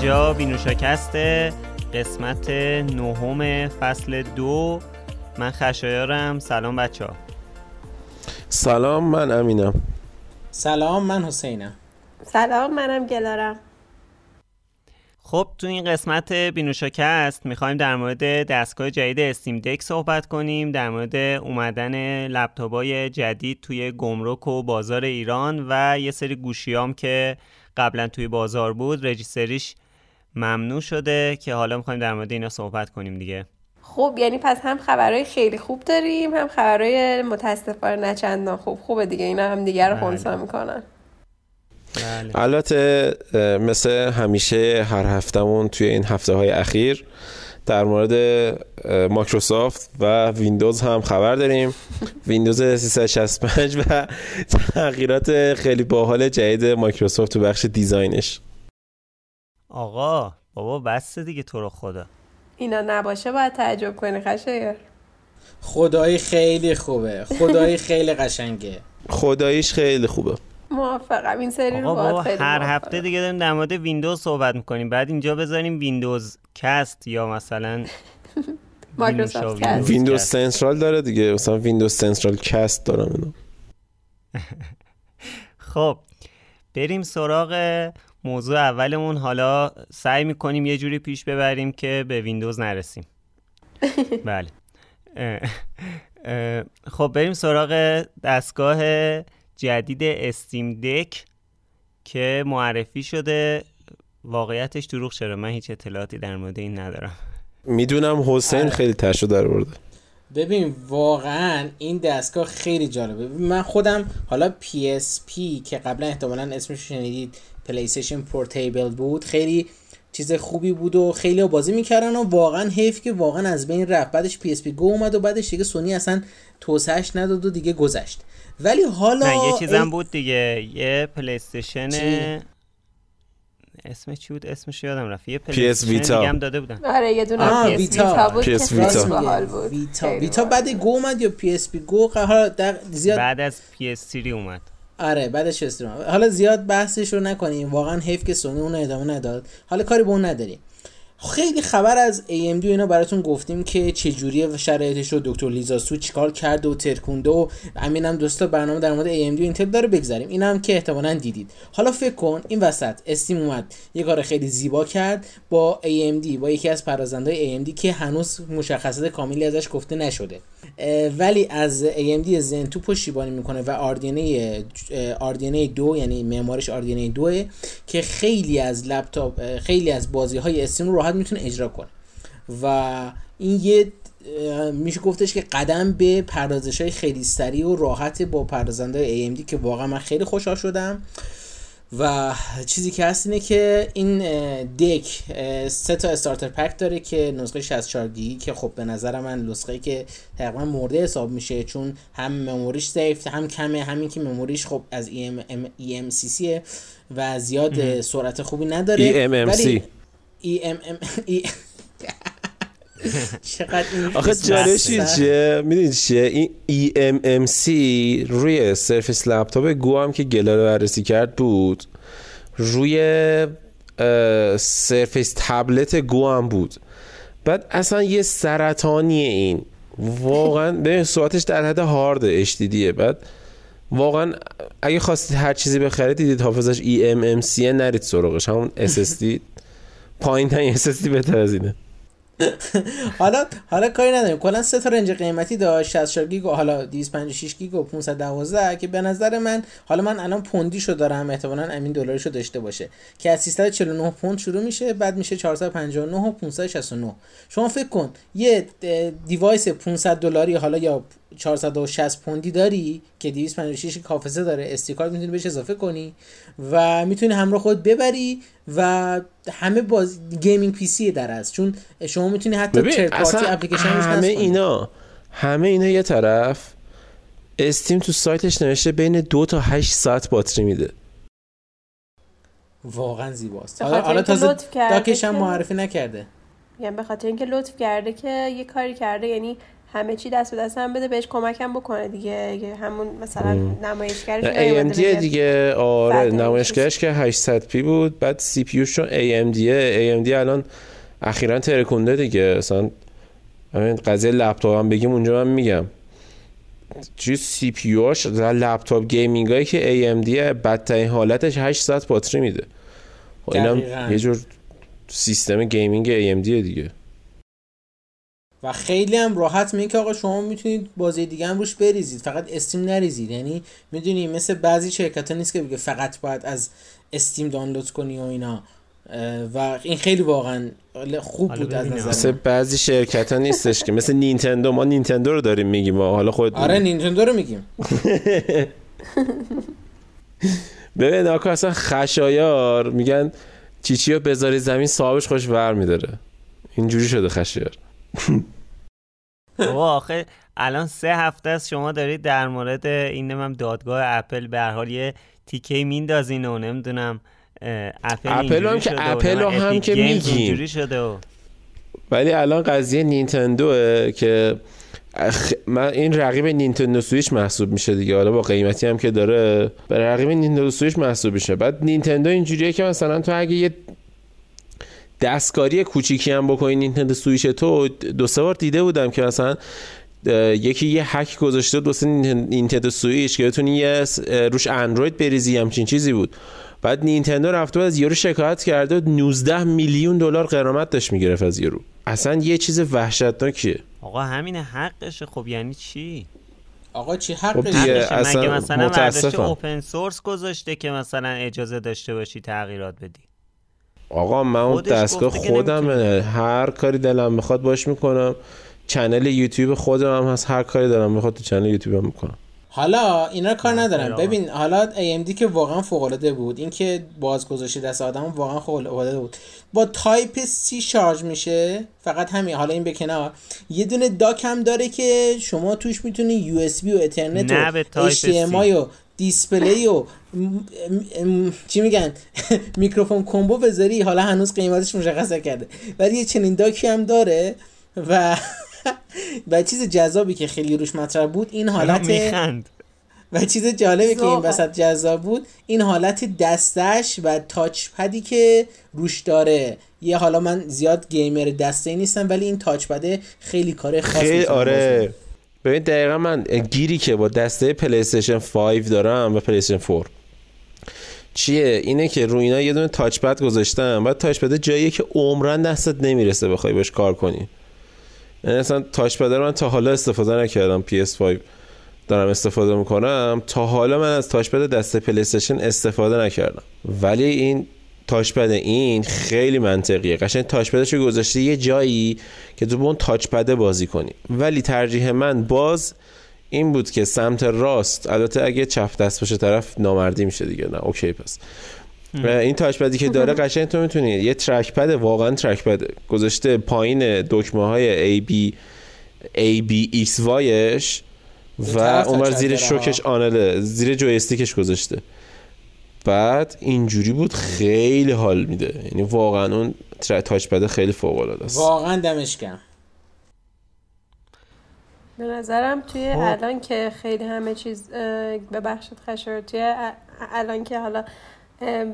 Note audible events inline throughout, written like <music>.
اینجا وینوشاکست قسمت نهم فصل دو. من خشایارم. سلام بچه ها. سلام من امینم. سلام من حسینم. سلام منم گلارم. خب تو این قسمت وینوشاکست می‌خوایم در مورد دستگاه جدید Steam Deck صحبت کنیم در مورد اومدن لپتاپای جدید توی گمرک و بازار ایران و یه سری گوشیام که قبلا توی بازار بود. رجیستریش ممنوع شده که حالا می‌خوایم در مورد اینا صحبت کنیم دیگه. خب یعنی پس هم خبرهای خیلی خوب داریم هم خبرهای متاسفانه نه چندان خوب. خوبه دیگه اینا هم دیگر رو بله. خونسا می‌کنن. بله. البته مثل همیشه هر هفتهمون توی این هفته های اخیر در مورد مایکروسافت و ویندوز هم خبر داریم. <laughs> ویندوز 365 و تغییرات خیلی باحال جدید مایکروسافت تو بخش design ش. آقا بابا بس دیگه تو رو خدا. اینا نباشه باید تعجب کنی خشایر خدایی خیلی خوبه. خدایی <laughs> خیلی قشنگه. خداییش خیلی خوبه. موافقم این سری رو بابا خیلی هر موافقم. هفته دیگه داریم در مورد ویندوز صحبت می‌کنیم. بعد اینجا بذاریم ویندوز cast یا مثلا <laughs> مایکروسافت کست. ویندوز. سنترال داره دیگه. مثلا Windows Central cast دارم اینا <laughs> خب بریم سراغ موضوع اولمون حالا سعی می‌کنیم یه جوری پیش ببریم که به ویندوز نرسیم. <laughs> بله. خب بریم سراغ دستگاه جدید استیم دک که معرفی شده. واقعیتش دروغ چرا؟ من هیچ اطلاعاتی در مورد این ندارم. می‌دونم حسین آره. خیلی تشو در برده ببین واقعا این دستگاه خیلی جالبه. من خودم حالا PSP که قبلا احتمالا اسمش شنیدید PlayStation Portable بود. خیلی چیز خوبی بود و خیلی بازی می‌کردن و واقعا حیف که واقعا از بین رفت. بعدش PSP Go اومد و بعدش دیگه سونی اصلا توسعهش نداد و دیگه گذشت. ولی حالا نه یه چیزم این- بود دیگه. یه PlayStation چی؟ اسمش چی بود؟ اسمش یادم رفت. یه PS PlayStation Vita. دیگه هم داده بودن. آره یه دونه آه، PS ویتا. بود PS خیلی ویتا. ویتا. ویتا. بعد گو اومد یا PSP گو حالا در زیاد بعد از PS3 اومد. آره بعدش استریم حالا زیاد بحثش رو نکنیم. واقعا حیف که سونی اون ادامه نداد. حالا کاری به اون نداریم. خیلی خبر از AMD و اینا براتون گفتیم که چه جوریه شرایطش رو دکتر لیزا سو چیکار کرده و ترکونده و امینم دوستا برنامه در مورد AMD و اینتل داره بگذاریم. اینم که احتمالا دیدید. حالا فکر کن این وسط استیم اومد. یه کار خیلی زیبا کرد با AMD با یکی از پرازندهای AMD که هنوز مشخصات کاملی ازش گفته نشده. ولی از AMD زن تو پشتیبانی می‌کنه و RDNA RDNA 2 یعنی معمارش RDNA 2 که خیلی از لپتاپ خیلی از بازی های استیم رو راحت می‌تونه اجرا کنه. و این یه میشه گفتش که قدم به پردازش های خیلی سریع و راحت با پردازنده AMD که واقعا من خیلی خوشحال شدم. و چیزی که هست اینه که این دک سه تا استارتر پک داره که نسخه 64 گیگی که خب به نظر من نسخه که تقریبا مرده حساب میشه چون هم مموریش سیف هم کمه همین که مموریش خب از EMCC و زیاد سرعت خوبی نداره. EMMC. ولی EMM ای- چقدر این آخه جالبش. می‌دونی چیه؟ می‌دونی چیه؟ این EMMC روی سرفیس لپتاپ گو هم که گلا رو بررسی کرد بود روی سرفیس تبلت گو هم بود. بعد اصلا یه سرطانیه این. واقعا به صورتش در حد هارد HDDه بعد واقعا اگه خواستید هر چیزی بخرید دیدید حافظش EMMC نرید سراغش. همون SSD پایین ترین SSD بهتر از اینه. حالا حالا کاری نداریم. کلا سه تا رنج قیمتی داشت. 64 گیگ و حالا 256 گیگ و 512 که به نظر من حالا من الان پوندیشو دارم. احتمالاً امین دلاریشو داشته باشه. که از 349 پوند شروع میشه بعد میشه 459 و 569 شما فکر کن یه دیوایس 500 دلاری حالا یا 460 پوندی داری که 256 حافظه داره استی کارت می‌تونی بهش اضافه کنی و می‌تونی همراه خود ببری و همه باز گیمینگ پی سی در است چون شما می‌تونی حتی ترد پارتی اپلیکیشن همه اینا همه اینا یه طرف استیم تو سایتش نوشته بین دو تا هشت ساعت باتری میده. واقعا زیباست. حالا, تازه داکش هم معرفی نکرده. یعنی به خاطر اینکه لطف کرده که یه کاری کرده یعنی همه چی دست به دست هم بده بهش کمکم بکنه دیگه همون مثلا نمایشگرش AMD دیگه آره نمایشگرش که 800 پی بود بعد سی پی چون AMD AMD الان اخیرا ترکونده دیگه. اصلا همین قضیه لپتاپ هم بگیم اونجا من میگم. چی؟ سی پی یوش لپتاپ گیمینگ هایی که AMD بدترین حالتش 800 باتری میده. خب اینم یه جور سیستم gaming AMD دیگه. و خیلی هم راحت میگه که آقا شما می‌تونید بازی دیگه هم روش بریزید. فقط Steam نریزید. یعنی می‌دونی مثل بعضی شرکت ها نیست که بگه فقط باید از Steam دانلود کنی و اینا. و این خیلی واقعا خوب بود از نظر مثل بعضی شرکت ها نیستش که. مثل نینتندو. ما نینتندو رو داریم میگیم. حالا خود آره نینتندو رو میگیم. <laughs> ببین آقا اصلا خشایار میگن چیچی رو بذاری زمین صاحبش خوش ور میداره اینجوری شده خشایار. بابا آخه الان سه هفته است شما دارید در مورد این هم دادگاه اپل به هر حال یه تیکه میندازین و نمی‌دونم Apple Apple هم که اپل هم که میگیم. شده ولی الان قضیه نینتندوه که من این رقیب Nintendo Switch محسوب میشه دیگه. حالا با قیمتی هم که داره به رقیب Nintendo Switch محسوب میشه. بعد نینتندو اینجوریه که مثلا تو اگه یه دستکاری کوچیکی هم بکنی نینتندو سویچ تو دو سه بار دیده بودم که مثلا یکی یه هک گذاشته دو سه نینتندو سویچ که بتونی یه روش اندروید بریزی همچین چیزی بود. بعد نینتندو رفته از یارو شکایت کرده 19 میلیون دلار غرامت داشت می‌گرفت از یارو اصلا یه چیز وحشتناکیه. آقا همین حقشه. خب یعنی چی؟ آقا چی حقشه خب دیگه اصلا مگه مثلا open source گذاشته که مثلا اجازه داشته باشی تغییرات بدی؟ آقا من اون دستگاه خودم هر کاری دلم می‌خواد باش می‌کنم. channel یوتیوب خودم هم هست. هر کاری دلم می‌خواد تو channel یوتیوب هم می‌کنم. حالا اینا کار ندارم ببین حالا AMD که واقعا فوق العاده بود. این که باز گذاشته دست آدم واقعا فوق العاده بود. با Type-C شارژ میشه. فقط همین. حالا این به کنار. یه دونه dock هم داره که شما توش می‌تونی USB و Ethernet و HDMI و display و چی میگن؟ <laughs> میکروفون combo بذاری حالا هنوز قیمتش مشخص کرده ولی یه چنین dock ی هم داره و <laughs> و چیز جذابی که خیلی روش مطرح بود این حالت و چیز جالبی که این وسط جذاب بود این حالت دستش و touchpad ی که روش داره. یه حالا من زیاد gamer دسته نیستم ولی این touchpad ه خیلی کار خاصی خیلی آره. ببین دقیقا من گیری که با دسته پلی 5 دارم و پلی 4 چیه؟ اینه که رو اینا یه دونه touchpad گذاشتم. بعد touchpad جاییه که عمراً دستت نمی‌رسه بخوای باش کار کنی. یعنی اصلا touchpad رو من تا حالا استفاده نکردم. PS5 دارم استفاده می‌کنم. تا حالا من از touchpad دست پلی استفاده نکردم. ولی این touchpad این خیلی منطقیه. قشنگ touchpad ش گذاشته یه جایی که تو اون touchpad بازی کنی. ولی ترجیح من باز این بود که سمت راست البته اگه چپ دست باشه طرف نامردی میشه دیگه. نه اوکی پس. این touchpad ی که داره قشنگ تو می‌تونی یه trackpad واقعا trackpad گذاشته پایین دکمه های A B A B X Y ش و اونور زیر شوکش analog زیر joystick ش گذاشته. بعد اینجوری بود خیلی حال میده. یعنی واقعا اون touchpad خیلی فوق العاده است. واقعا دمش گرم. به نظرم توی خب. الان که خیلی همه چیز به بخشت خشر توی الان که حالا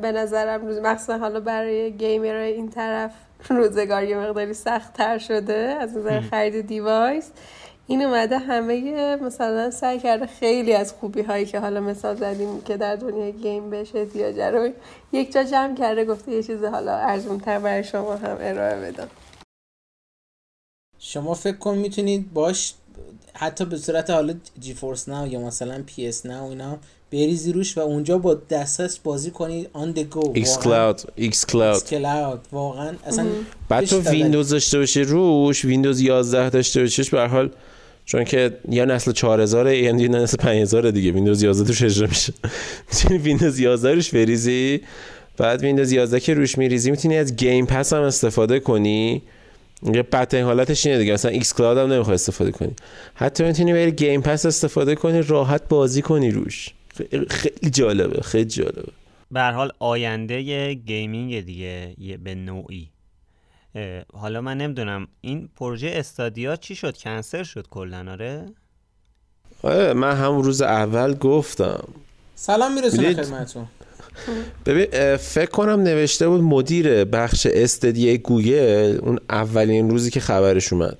به نظرم روز مخصوصا حالا برای gamer این طرف روزگار یه مقداری سخت تر شده از نظر خرید device. این اومده همه مثلا سعی کرده خیلی از خوبی هایی که حالا مثال زدیم که در دنیای game بشه احتیاج رو یک جا جمع کرده گفته یه چیز حالا ارزون تر برای شما هم ارائه بدم شما فکر کن می‌تونید باش حتی به صورت حالا GeForce Now یا مثلا PS Now و اینا بریزی روش و اونجا با دستش بازی کنید on the go xCloud xCloud واقعا. اصلا بعد تو ویندوز داشته باشی روش ویندوز 11 داشته باشیش به حال چون که یا نسل 4000 AMD یا نسل 5000 دیگه. ویندوز 11 توش اجرا میشه. می‌تونی ویندوز 11 روش بریزی. بعد ویندوز 11 که روش میریزی می‌تونی از Game Pass هم استفاده کنی. یه بدترین حالتش اینه دیگه. مثلا xCloud هم نمی‌خوای استفاده کنی. حتی می‌تونی بری Game Pass استفاده کنی راحت بازی کنی روش. خیلی جالبه خیلی جالبه. به حال آینده gaming دیگه به نوعی. حالا من نمی‌دونم این پروژه Stadia چی شد؟ کنسل شد کلا؟ آره. آره من همون روز اول گفتم. سلام میرسونه خدمتتون. ببین فکر کنم نوشته بود مدیر بخش Stadia گوگل اون اولین روزی که خبرش اومد.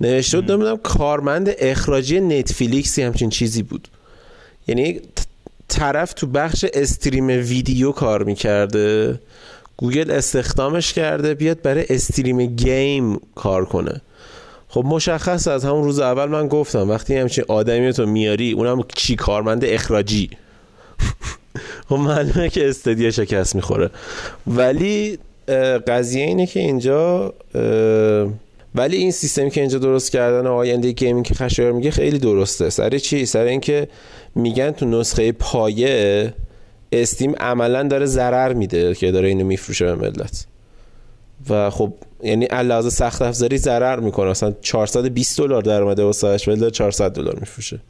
نوشته بود نمی‌دونم کارمند اخراجی نتفلیکسی همچین چیزی بود. یعنی طرف تو بخش stream ویدیو کار می‌کرده. گوگل استخدامش کرده بیاد برای stream game کار کنه. خب مشخص از همون روز اول من گفتم وقتی همچین آدمی تو میاری اونم چی کارمند اخراجی؟ <laughs> خب معلومه که Stadia شکست می‌خوره. ولی قضیه اینه که اینجا ولی این سیستمی که اینجا درست کردن آینده gaming که خشایار میگه خیلی درسته. سر چی؟ سر اینکه میگن تو نسخه پایه Steam عملا داره ضرر میده که داره اینو میفروشه به ملت. و خب یعنی عملا سخت افزاری ضرر می‌کنه. مثلا 420 دلار در اومده واسهش ولی داره 400 دلار میفروشه.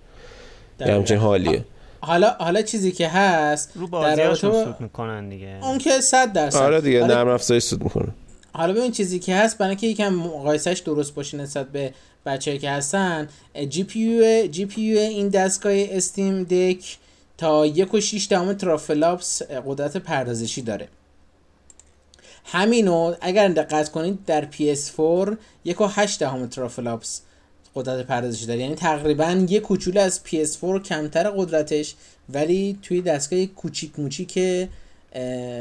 یه همچین حالیه. حالا حالا چیزی که هست رو بازیاشون سود می‌کنن دیگه. اون که 100 درصد. آره دیگه نرم افزاری سود می‌کنه. حالا ببین چیزی که هست برای اینکه یکم مقایسش درست باشه نسبت به بچه‌ای که هستن جی پی یو جی پی یو این دستگاه Steam Deck تا یک و 6 دهم teraflops قدرت پردازشی داره. همینو اگر دقت کنید در PS4 یک و 8 دهم ترافلاپس قدرت پردازشی داره. یعنی تقریبا یه کوچولو از PS4 کمتر قدرتش ولی توی دستگاه کوچیک موچیک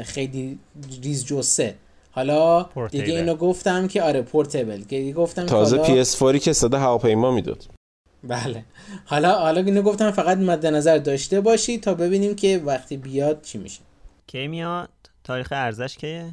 خیلی ریز جسه. حالا دیگه اینو گفتم که آره پورتبل گفتم تازه حالا... PS4 که صدا هواپیما می‌داد. بله. حالا حالا اینو گفتم فقط مد نظر داشته باشی تا ببینیم که وقتی بیاد چی میشه. کی میاد؟ تاریخ ارزش کیه؟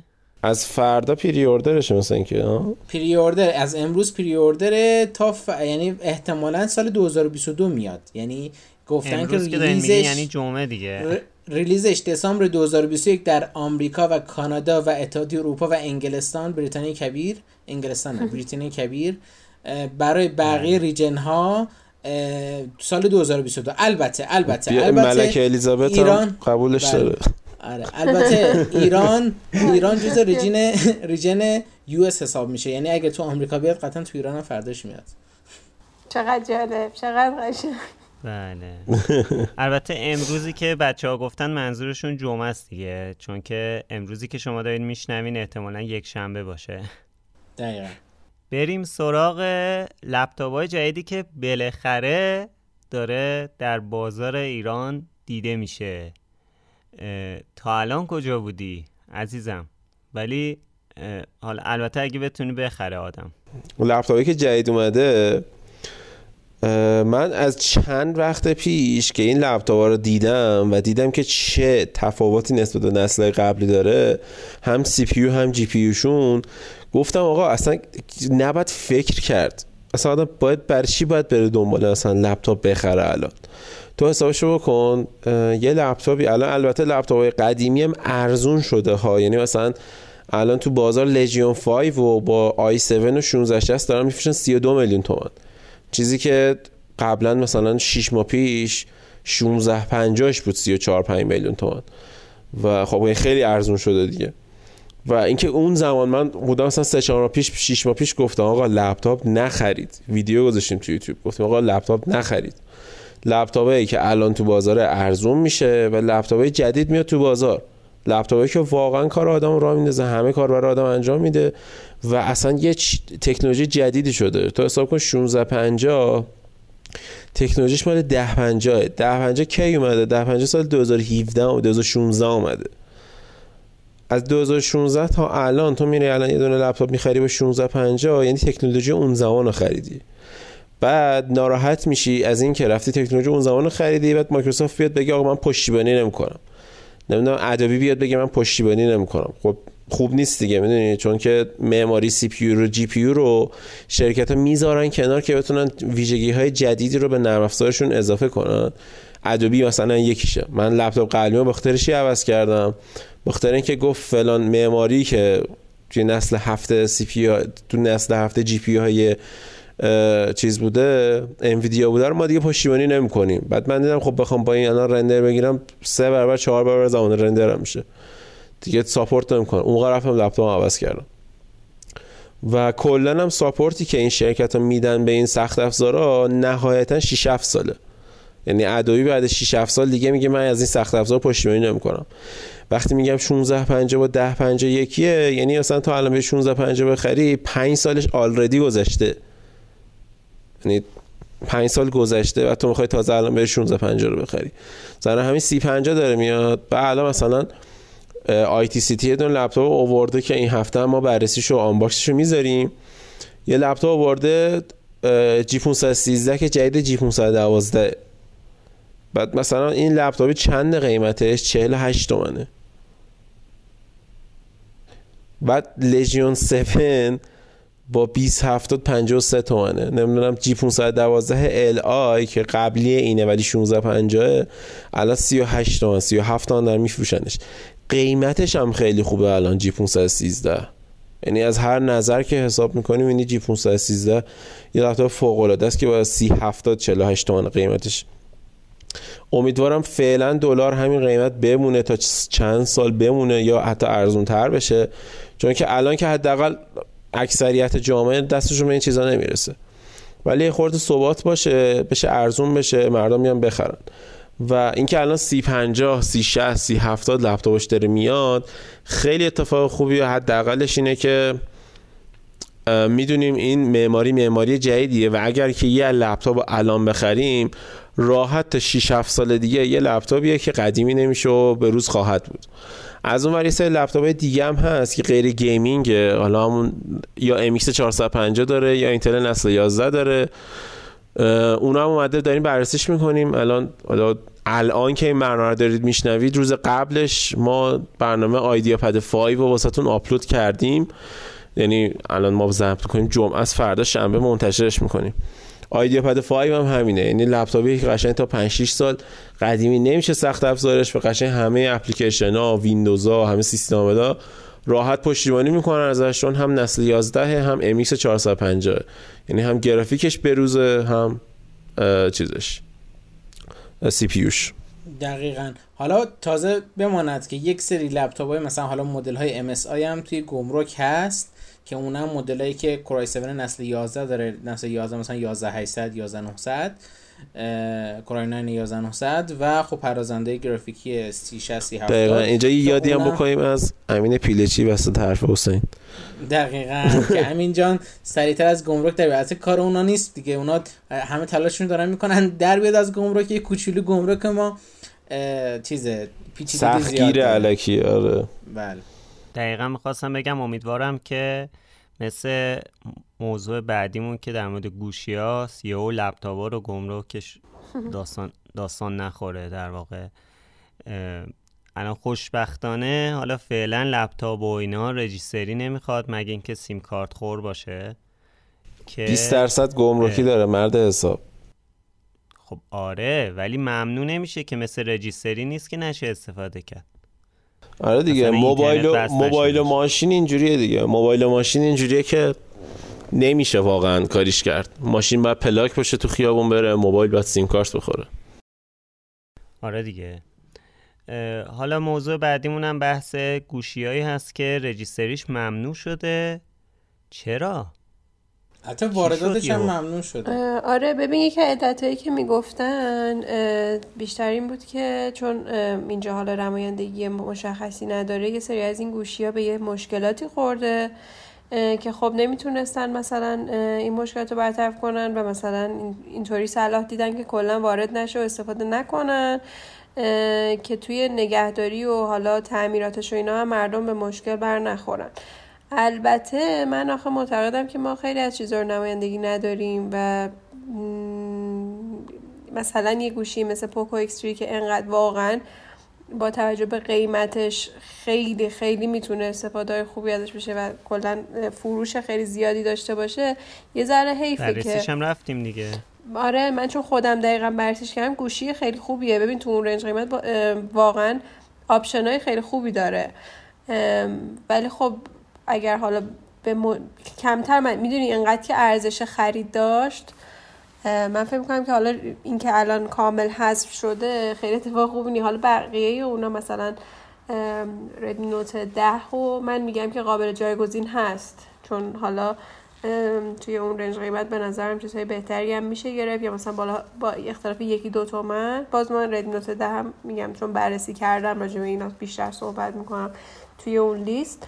از فردا پری اوردرشه مثلا اینکه پری اوردر از امروز پری اوردر تا ف... یعنی احتمالا سال 2022 میاد. یعنی گفتن که ریلیزش یعنی جمعه دیگه. ریلیزش دسامبر 2021 در آمریکا و کانادا و اتحادیه اروپا و انگلستان. بریتانیای کبیر انگلستان نه <laughs> بریتانیای کبیر. برای بقیه ریجن ها سال 2022 البته البته البته ملکه الیزابت ایران قبولش بله. داره. آره. البته ایران ایران جزء ریجن ریجن یو اس حساب میشه. یعنی اگه تو آمریکا بیاد قطعا تو ایران هم فرداش میاد. چقدر جالب. چقدر قشنگ. بله. البته امروزی که بچه ها گفتن منظورشون جمعه است دیگه. چون که امروزی که شما دارید میشنوین احتمالا یک شنبه باشه. دقیقا. بریم سراغ لپتاپ های جدیدی که بالاخره داره در بازار ایران دیده میشه. تا الان کجا بودی عزیزم؟ ولی حالا البته اگه بتونی بخره آدم. لپتاپی که جدید اومده من از چند وقت پیش که این لپتاپ رو دیدم و دیدم که چه تفاوتی نسبت به نسل قبلی داره هم CPU هم GPU شون گفتم آقا اصلا نباید فکر کرد. اصلا آدم باید بر چی باید بره دنبال اصلا لپتاپ بخره الان؟ تو حسابشو بکن یه لپتاپی الان البته لپتاپ قدیمی هم ارزون شده ها. یعنی مثلا الان تو بازار لژیون 5 و با آی 7 و 1660 دارن میفروشن 32 میلیون تومان. چیزی که قبلا مثلا 6 ماه پیش 16 50 بود 34 5 میلیون تومان. و خب این خیلی ارزون شده دیگه. و اینکه اون زمان من بودم مثلا 3 4 ماه پیش 6 ماه پیش گفتم آقا لپتاپ نخرید. ویدیو گذاشتیم تو یوتیوب. گفتیم آقا لپتاپ نخرید. لپتاپی که الان تو بازار ارزون میشه و لپتاپ جدید میاد تو بازار. لپتاپی که واقعا کار آدم را میندازه همه کار برای آدم انجام میده و اصلا یه تکنولوژی جدیدی شده. تو حساب کن 1650 تکنولوژیش مال 1050 1050 کی اومده؟ 1050 سال 2017 و 2016 اومده. از 2016 تا الان تو میری الان یه دونه لپتاپ می‌خری با 1650 یعنی تکنولوژی اون زمان رو خریدی. بعد ناراحت میشی از این که رفتی تکنولوژی اون زمان رو خریدی بعد مایکروسافت بیاد بگه آقا من پشتیبانی نمی‌کنم. نمی‌دونم ادوبی بیاد بگه من پشتیبانی نمی‌کنم. خب خوب نیست دیگه می‌دونی؟ چون که معماری CPU رو GPU رو شرکت ها می‌ذارن کنار که بتونن ویژگی های جدیدی رو به نرم افزارشون اضافه کنن. ادوبی مثلا یکیشه. من لپتاپ قبلیم رو بخاطرش عوض کردم؟ بخاطر اینکه گفت فلان معماری که توی نسل هفته CPU تو نسل هفته GPU های چیز بوده انویدیا بوده رو ما دیگه پشتیبانی نمی‌کنیم. بعد من دیدم خب بخوام با این الان render بگیرم سه برابر چهار برابر زمان render هم میشه. دیگه support نمی‌کنه اون رفتم لپتاپ عوض کردم. و کلا هم support ی که این شرکت ها میدن به این سخت افزارا نهایتا 6 7 ساله. یعنی ادوبی بعد 6 7 سال دیگه میگه من از این سخت افزار پشتیبانی نمی‌کنم. وقتی میگم 16 50 با 10 50 یکیه یعنی مثلا تا الان به 16 50 بخری 5 سالش آلردی گذشته. یعنی 5 سال گذشته و تو می‌خوای تازه الان به 16 50 رو بخری. زره همین 30 50 داره میاد. بعد الان مثلا آی تی سی تی دون لپتاپ آورده که این هفته ما بررسیشو آنباکسشو می‌ذاریم. یه لپتاپ آورده جی 513 که جدید جی 512 بعد مثلا این لپتاپ چند قیمتش؟ 48 تومنه. بعد لژیون 7 با 20 70 53 تومنه. نمی‌دونم جی 512 ال آی که قبلی اینه ولی 16 50 الان 38 تومن. 37 تومن در میفروشنش. قیمتش هم خیلی خوبه الان جی 513 یعنی از هر نظر که حساب می‌کنیم این جی 513 یه لپتاپ فوق العاده است که با 30 70 48 تومن قیمتش. امیدوارم فعلا دلار همین قیمت بمونه تا چند سال بمونه یا حتی ارزون تر بشه. چون که الان که حداقل اکثریت جامعه دستشون به این چیزا نمی‌رسه. ولی خورده ثبات باشه بشه ارزون بشه مردم میان بخرن. و اینکه الان سی 50 سی 60 سی 70 لپتاپش داره میاد خیلی اتفاق خوبی و حداقلش اینه که می‌دونیم این معماری معماری جدیدیه و اگر که یه لپتاپ الان بخریم راحت تا 6 7 سال دیگه یه لپتاپیه که قدیمی نمیشه و به روز خواهد بود. از اون ور سری لپتاپ دیگه هم هست که غیر gaming حالا همون یا MX 450 داره یا اینتل نسل 11 داره. اونا هم اومده داریم بررسیش می‌کنیم. الان حالا الان که این برنامه دارید میشنوید روز قبلش ما برنامه IdeaPad 5 رو واسهتون آپلود کردیم. یعنی الان ما ضبط کنیم جمعه از فردا شنبه منتشرش می‌کنیم. IdeaPad 5 هم همینه. یعنی لپتاپی که قشنگ تا 5 6 سال قدیمی نمیشه سخت افزارش و قشنگ همه اپلیکیشن ها ویندوز ها همه سیستم ها راحت پشتیبانی می‌کنن ازشون هم نسل 11 هم MX 450 یعنی هم گرافیکش بروزه هم چیزش. سی پیوش دقیقا. حالا تازه بماند که یک سری لپتاپ های مثلا حالا مدل های MSI هم توی گمرک هست. که اونم مدلایی که کورای 7 نسل 11 داره نسل 11 مثلا 11800 11900 کورای 9 11900 و خب پرازنده گرافیکی 3060 دقیقاً. اینجا یادی هم بکنیم از امین پیلچی وسط حرف حسین. دقیقاً. که امین جان سریعتر از گمرک در بیاد کار اونا نیست دیگه. اونا همه تلاششون دارن می‌کنن. در بیاد از گمرک یه کوچولو گمرک ما. چیز پیچیدگی زیاد علکی آره. بله. دقیقا می‌خواستم بگم امیدوارم که مثل موضوع بعدیمون که در مورد گوشی هاست یهو لپتاپ رو گمرکش <laughs> داستان, داستان نخوره در واقع. الان خوشبختانه حالا فعلا لپتاپ و اینا رجیستری نمی‌خواد مگه اینکه سیم کارت خور باشه که 20 درصد گمرکی داره مرد حساب. خب آره ولی ممنوع نمیشه که مثل رجیستری نیست که نشه استفاده کرد. آره دیگه موبایل و موبایل و ماشین اینجوریه دیگه. موبایل و ماشین اینجوریه که نمیشه واقعا کاریش کرد. ماشین باید پلاک باشه تو خیابون بره موبایل باید سیم کارت بخوره. آره دیگه. حالا موضوع بعدیمون هم بحث گوشیایی هست که رجیستریش ممنوع شده. چرا؟ حتی وارداتش هم ممنوع شده. آره ببین یکی علتهایی که می‌گفتن بیشتر این بود که چون اینجا حالا نمایندگی مشخصی نداره یه سری از این گوشی ها به یه مشکلاتی خورده که خب نمی‌تونستن مثلا این مشکلات رو برطرف کنن و مثلا اینطوری صلاح دیدن که کلا وارد نشه و استفاده نکنن که توی نگهداری و حالا تعمیراتش و اینا هم مردم به مشکل بر نخورن. البته من آخه معتقدم که ما خیلی از چیزا رو نمایندگی نداریم و مثلا یه گوشی مثل پوکو اکستری که انقدر واقعا با توجه به قیمتش خیلی خیلی می‌تونه استفاده خوبی ازش بشه و کلا فروش خیلی زیادی داشته باشه یه ذره حیفه که هم رفتیم دیگه. آره من چون خودم دقیقا بررسیش کردم گوشی خیلی خوبیه. ببین تو اون رنج قیمت واقعا option های خیلی خوبی داره. ولی خب اگر حالا به کمتر من می‌دونی اینقدر که ارزش خرید داشت من فکر می‌کنم که حالا اینکه الان کامل حذف شده خیلی اتفاق خوبی نی حالا بقیه اونا مثلا ردمی نوت ده و من میگم که قابل جایگزین هست. چون حالا توی اون range قیمت به نظرم چیزهای بهتری هم میشه گرفت. یا مثلا بالا با اختلاف یکی دو تومن. باز من ردمی نوت ده هم میگم چون بررسی کردم راجع به اینا بیشتر صحبت می‌کنم توی اون لیست.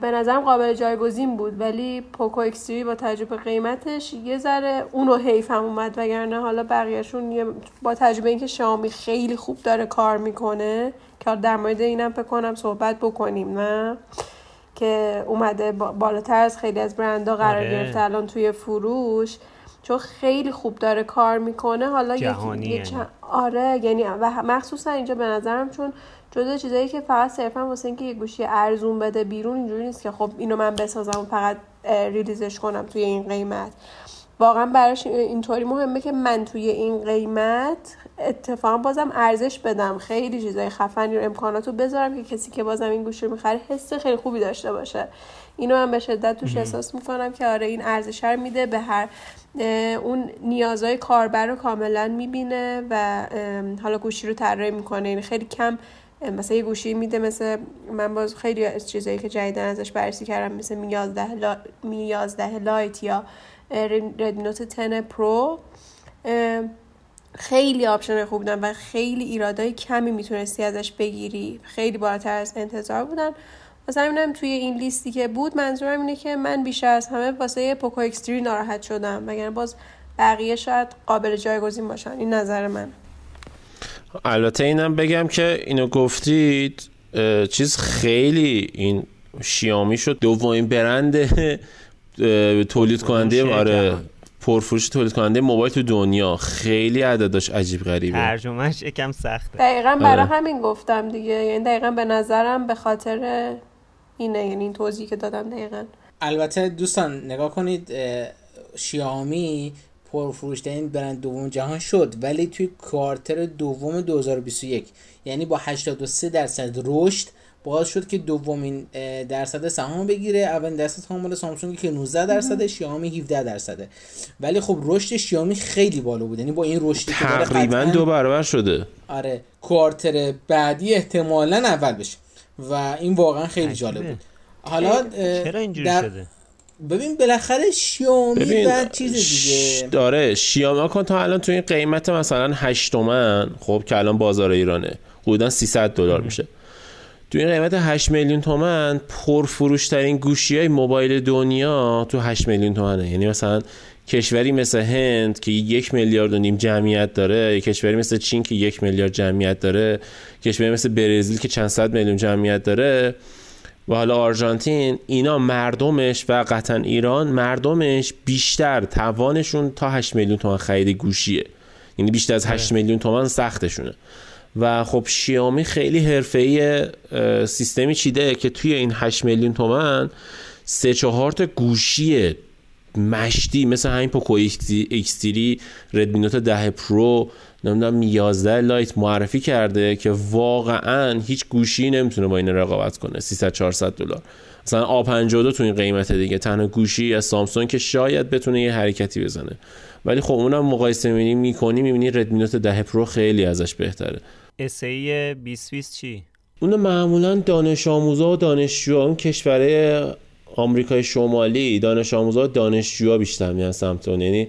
به نظرم قابل جایگزین بود ولی پوکو اکستری با تجربه قیمتش یه ذره اونو حیف هم اومد وگرنه حالا بقیهشون با تجربه اینکه شامی خیلی خوب داره کار می‌کنه که در مورد اینم فکر کنم صحبت بکنیم نه که اومده بالاتر از خیلی از برندها قرار آره. گرفته الان توی فروش چون خیلی خوب داره کار می‌کنه حالا یکی آره یعنی و مخصوصا اینجا به نظرم چون جدا چیزایی که فقط صرفا واسه اینکه یه گوشی ارزون بده بیرون اینجوری نیست که خب اینو من بسازم و فقط ریلیزش کنم توی این قیمت. واقعا براش اینطوری مهمه که من توی این قیمت اتفاقا بازم ارزش بدم. خیلی چیزای خفنی رو امکانات رو بذارم که کسی که بازم این گوشی رو می‌خره حس خیلی خوبی داشته باشه. اینو من به شدت توش احساس می‌کنم که آره این ارزش رو میده به هر اون نیازهای کاربر رو کاملا می‌بینه و حالا گوشی رو طراحی می‌کنه. این یعنی خیلی کم مثلا یه گوشی میده مثل من باز خیلی از چیزایی که جدیدن ازش بررسی کردم مثل می 11 لا... می Lite یا ردمی نوت 10 پرو. خیلی option خوب بودن و خیلی ایرادای کمی می‌تونستی ازش بگیری. خیلی بالاتر از انتظار بودن. مثلا همینم توی این لیستی که بود منظورم اینه که من بیشتر از همه واسه پوکو X3 ناراحت شدم وگرنه باز بقیه شاید قابل جایگزین باشن. این نظر من. البته اینم بگم که اینو گفتید چیز خیلی این شیامی شد. دومین برند تولید کننده آره پرفروش تولید کننده موبایل تو دنیا. خیلی عددش عجیب غریبه. ترجمهش یکم سخته. دقیقا برای آره. همین گفتم دیگه. یعنی دقیقا به نظرم به خاطر اینه یعنی این توضیحی که دادم دقیقا. البته دوستان نگاه کنید شیائومی پرفروشترین برند دوم جهان شد ولی توی کوارتر دوم 2021 یعنی با 83 درصد رشد باعث شد که دومین درصد سهام بگیره. اولین درصد سهام مال سامسونگ که 19 درصده شیائومی 17 درصده. ولی خب رشد شیائومی خیلی بالا بود یعنی با این رشدی که تقریبا دو برابر شده. آره کوارتر بعدی احتمالا اول بشه. و این واقعا خیلی جالب بود. حالا چرا اینجوری شده؟ ببین بالاخره شیائومی و چیز دیگه. داره شیائومی کن تا الان تو این قیمت مثلا 8 تومن خب که الان بازار ایرانه حدودا 300 دلار میشه. تو این قیمت 8 میلیون تومن پرفروشترین گوشی های موبایل دنیا تو 8 میلیون تومنه. یعنی مثلا کشوری مثل هند که یک میلیارد و نیم جمعیت داره کشوری مثل چین که یک میلیارد جمعیت داره کشوری مثل برزیل که چند صد میلیون جمعیت داره و حالا آرژانتین اینا مردمش و قطعا ایران مردمش بیشتر توانشون تا 8 میلیون تومن خرید گوشیه یعنی بیشتر از 8 آره. میلیون تومن سختشونه و خب شیائومی خیلی حرفه‌ای سیستمی چیده که توی این 8 میلیون تومن سه چهار تا گوشی مشتی مثل همین پوکو اکستری ردمی نوت 10 پرو نمی‌دونم 11 Lite معرفی کرده که واقعا هیچ گوشی نمی‌تونه با این رقابت کنه 300 400 دلار. مثلا A52 تو این قیمت دیگه تنها گوشی از سامسونگ که شاید بتونه یه حرکتی بزنه. ولی خب اونم مقایسه می‌بینی می‌کنی می‌بینی ردمی نوت 10 پرو خیلی ازش بهتره. SE 2020 چی؟ اون معمولا دانش آموزا و دانشجویان کشور آمریکای شمالی دانش آموزا دانشجوها بیشتر میان سمت اون. یعنی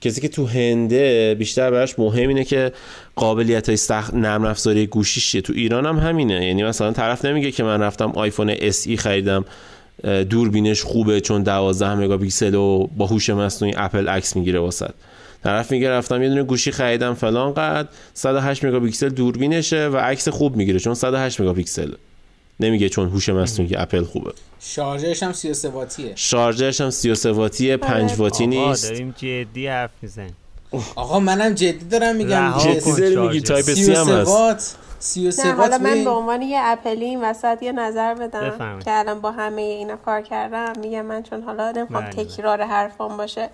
کسی که تو هنده بیشتر براش مهم اینه که قابلیت های سخت نرم افزاری گوشیشه تو ایران هم همینه. یعنی مثلا طرف نمیگه که من رفتم آیفون SE خریدم دوربینش خوبه چون 12 مگاپیکسل و با هوش مصنوعی اپل عکس می‌گیره واسط طرف میگه رفتم یه دونه گوشی خریدم فلان قد 108 مگاپیکسل دوربینشه و عکس خوب می‌گیره چون 108 مگاپیکسل نمیگه چون هوش مصنوعی اپل خوبه. شارژرش هم 33 واتیه. شارژرش هم 33 واتیه 5 آره. واتی نیست. داریم جدی حرف می‌زنیم. آقا منم جدی دارم میگم جدی. میگی تایپ سی هم هست. 33 حالا من به عنوان یه اپلی این وسط یه نظر بدم که الان با همه اینا کار کردم. میگم من چون حالا نمی‌خوام بله. تکرار حرفام باشه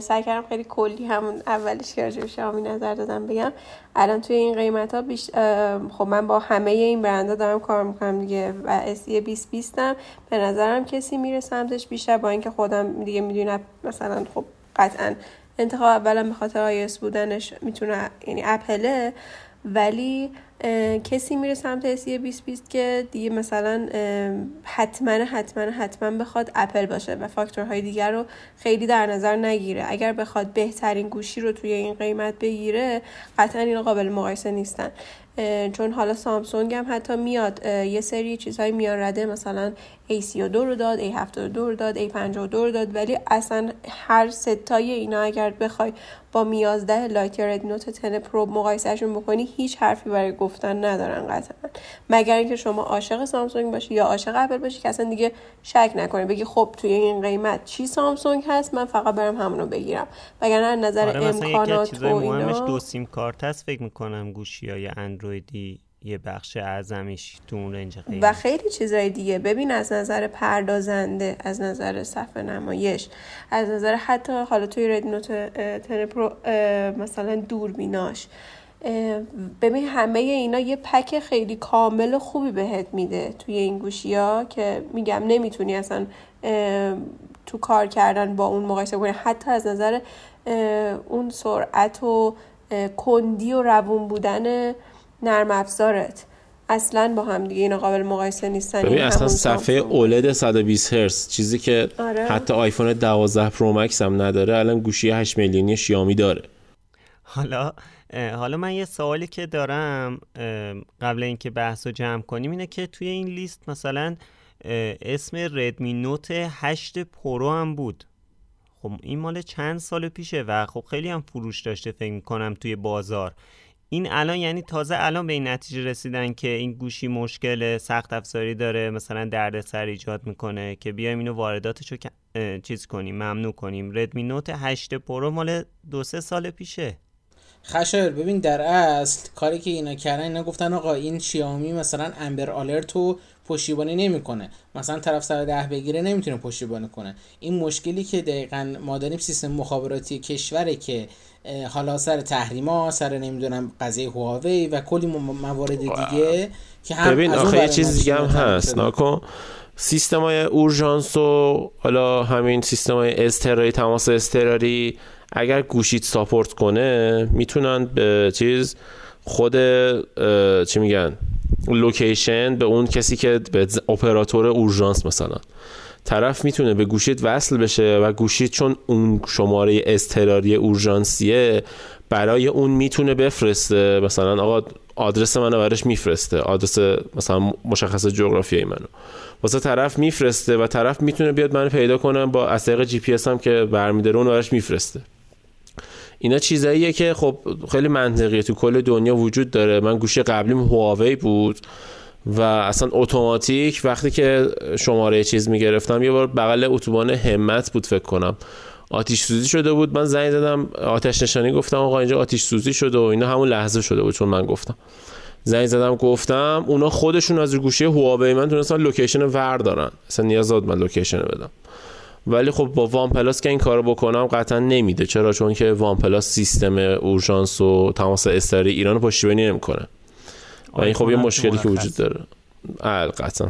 سعی کردم خیلی کلی همون اولش که راجع شامی نظر دادم بگم. الان توی این قیمت ها بیش... خب من با همه این برندا دارم کار می‌کنم دیگه و اسی 20 20 به نظرم کسی میره سمتش بیشتر با اینکه خودم دیگه می‌دونم مثلا خب قطعا انتخاب اولا به خاطر آیس بودنش می‌تونه یعنی اپله ولی کسی میره سمت سی 2020 که دیگه مثلا حتما حتما حتما بخواد اپل باشه و فاکتورهای دیگر رو خیلی در نظر نگیره. اگر بخواد بهترین گوشی رو توی این قیمت بگیره قطعا این قابل مقایسه نیستن. چون حالا سامسونگ هم حتی میاد یه سری چیزهای میان رده مثلا A32 رو داد A72 رو داد A52 رو داد ولی اصلا هر ستای اینا اگر بخوای با می 11 Lite یا ردمی نوت 10 پرو مقایسهشون بکنی هیچ حرفی برای گفتن ندارن قطعا. مگر اینکه شما عاشق سامسونگ باشی یا عاشق اپل باشی که اصلا دیگه شک نکنی. بگی خب توی این قیمت چی سامسونگ هست؟ من فقط برم همونو بگیرم. وگرنه نظر آره امکانات و اینا دو سیم کارت هست. فکر می‌کنم گوشی های اندرویدی یه بخش اعظمیش تو اون رنج قیمت. و خیلی چیزای دیگه. ببین از نظر پردازنده از نظر صفحه نمایش از نظر حتی حالا توی رد نوت پرو مثلا دوربیناش ببین همه اینا یه پک خیلی کامل و خوبی بهت میده توی این گوشی ها که میگم نمی‌تونی اصلا تو کار کردن با اون مقایسه کنی. حتی از نظر اون سرعت و کندی و روون بودن نرم افزارت. اصلا با هم دیگه اینا قابل مقایسه نیستن. ببین اصلا صفحه OLED 120 هرتز چیزی که آره. حتی آیفون 12 پرو مکس هم نداره الان گوشی 8 میلیونی شیائومی داره. حالا حالا من یه سوالی که دارم قبل اینکه بحث رو جمع کنیم اینه که توی این لیست مثلا اسم ردمی نوت 8 پرو هم بود. خب این مال چند سال پیشه و خب خیلی هم فروش داشته فکر کنم توی بازار. این الان یعنی تازه الان به این نتیجه رسیدن که این گوشی مشکل سخت افزاری داره مثلا دردسر ایجاد می‌کنه که بیایم اینو وارداتش رو چیز کنیم ممنوع کنیم. ردمی نوت 8 پرو مال دو سه سال پیشه. خشر ببین در اصل کاری که اینا کردن اینا گفتن آقا این شیائومی مثلا Amber Alert رو پشتیبانی نمی‌کنه. مثلا طرف سر ده بگیره نمی‌تونه پشتیبانی کنه. این مشکلی که دقیقا ما داریم سیستم مخابراتی کشوره که حالا سر تحریما سر نمی‌دونم قضیه هواوی و کلی موارد دیگه که هم ببین آخه یه چیز دیگه هم هست ناکن. سیستم های اورژانس و حالا همین سیستم های اضطراری تماس اضطراری اگر گوشیت support کنه می‌تونن به چیز خود چی میگن location به اون کسی که به اپراتور اورژانس مثلا. طرف می‌تونه به گوشیت وصل بشه و گوشیت چون اون شماره استراری اورژانسیه برای اون می‌تونه بفرسته. مثلا آقا آدرس منو براش میفرسته. آدرس مثلا مشخص جغرافیایی منو. واسه طرف میفرسته و طرف می‌تونه بیاد منو پیدا کنه با از طریق جی پی اس هم که برمیداره اون براش میفرسته. اینا چیزاییه که خب خیلی منطقیه تو کل دنیا وجود داره. من گوشی قبلیم هواوی بود و اصلا اتوماتیک وقتی که شماره چیز می‌گرفتم یه بار بغل اتوبان همت بود فکر کنم. آتیش سوزی شده بود. من زنگ زدم آتش نشانی گفتم آقا اینجا آتیش سوزی شده و اینا همون لحظه شده بود چون من گفتم. زنگ زدم گفتم اونا خودشون از گوشی هواوی من تونستن location ور دارن اصلا نیاز نداد من location بدم. ولی خب با وان پلاس که این کارو بکنم قطعا نمیده. چرا؟ چون که وان پلاس سیستم اورژانس و تماس اضطراری ایران پشتیبانی نمی‌کنه. و این خب یه مشکلی که وجود داره. قطعا.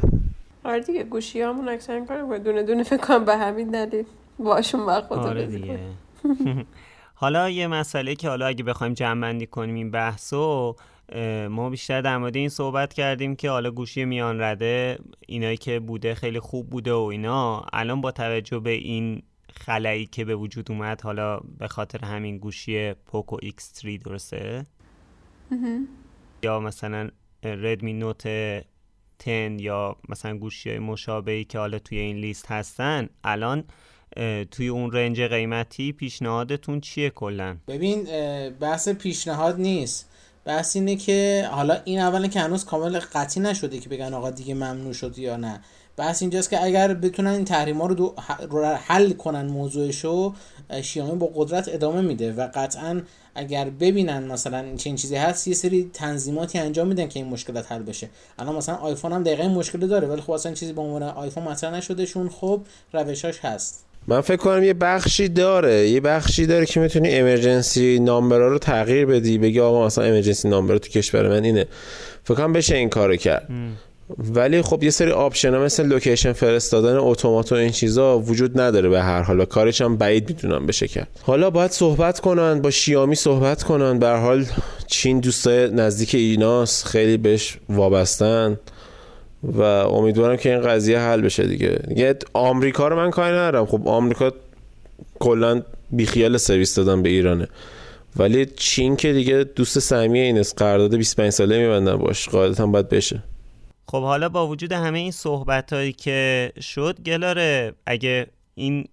آره دیگه گوشی همون اکثر کنم دونه دونه فکر کنم به همین دلیل باشون وقت آره دیگه. <laughs> حالا یه مسئله که حالا اگه بخوایم جمع بندی کنیم این بحثو ما بیشتر در مورد این صحبت کردیم که حالا گوشی میان رده اینایی که بوده خیلی خوب بوده و اینا الان با توجه به این خلایی که به وجود اومد حالا به خاطر همین گوشی پوکو X3 درسته؟ یا مثلا ردمی نوت 10 یا مثلا گوشی های مشابهی که حالا توی این لیست هستن الان توی اون رنج قیمتی پیشنهادتون چیه کلا؟ ببین بحث پیشنهاد نیست. بحث اینه که حالا این اولا که هنوز کامل قطعی نشده که بگن آقا دیگه ممنوع شد یا نه. بحث اینجاست که اگر بتونن این تحریم ها رو, حل کنن موضوعشو شیائومی با قدرت ادامه میده و قطعا اگر ببینن مثلا چنین چیزی هست یه سری تنظیماتی انجام میدن که این مشکلات حل بشه. الان مثلا آیفون هم دقیقا مشکل داره ولی خب اصلا چیزی به عنوان آیفون مطرح نشدهشون. خب روشاش هست. من فکر کنم یه بخشی داره. یه بخشی داره که می‌تونی emergency number ا رو تغییر بدی بگی آقا مثلا emergency number تو کشور من اینه. فکر کنم بشه این کارو کرد. ولی خب یه سری option ها مثل location فرستادن اتومات و این چیزا وجود نداره به هر حال. کارش هم بعید می‌دونم بشه کرد. حالا باید صحبت کنن با شیائومی صحبت کنن. به حال چین دوستای نزدیک ایناست. خیلی بهش وابستن. و امیدوارم که این قضیه حل بشه دیگه. دیگه آمریکا رو من کاری ندارم. خب آمریکا کلا بیخیال سرویس دادن به ایرانه. ولی چین که دیگه دوست صمیمی این است. قرارداد 25 ساله میبندن باش. قاعدتا باید بشه. خب حالا با وجود همه این صحبت هایی که شد گلاره اگه این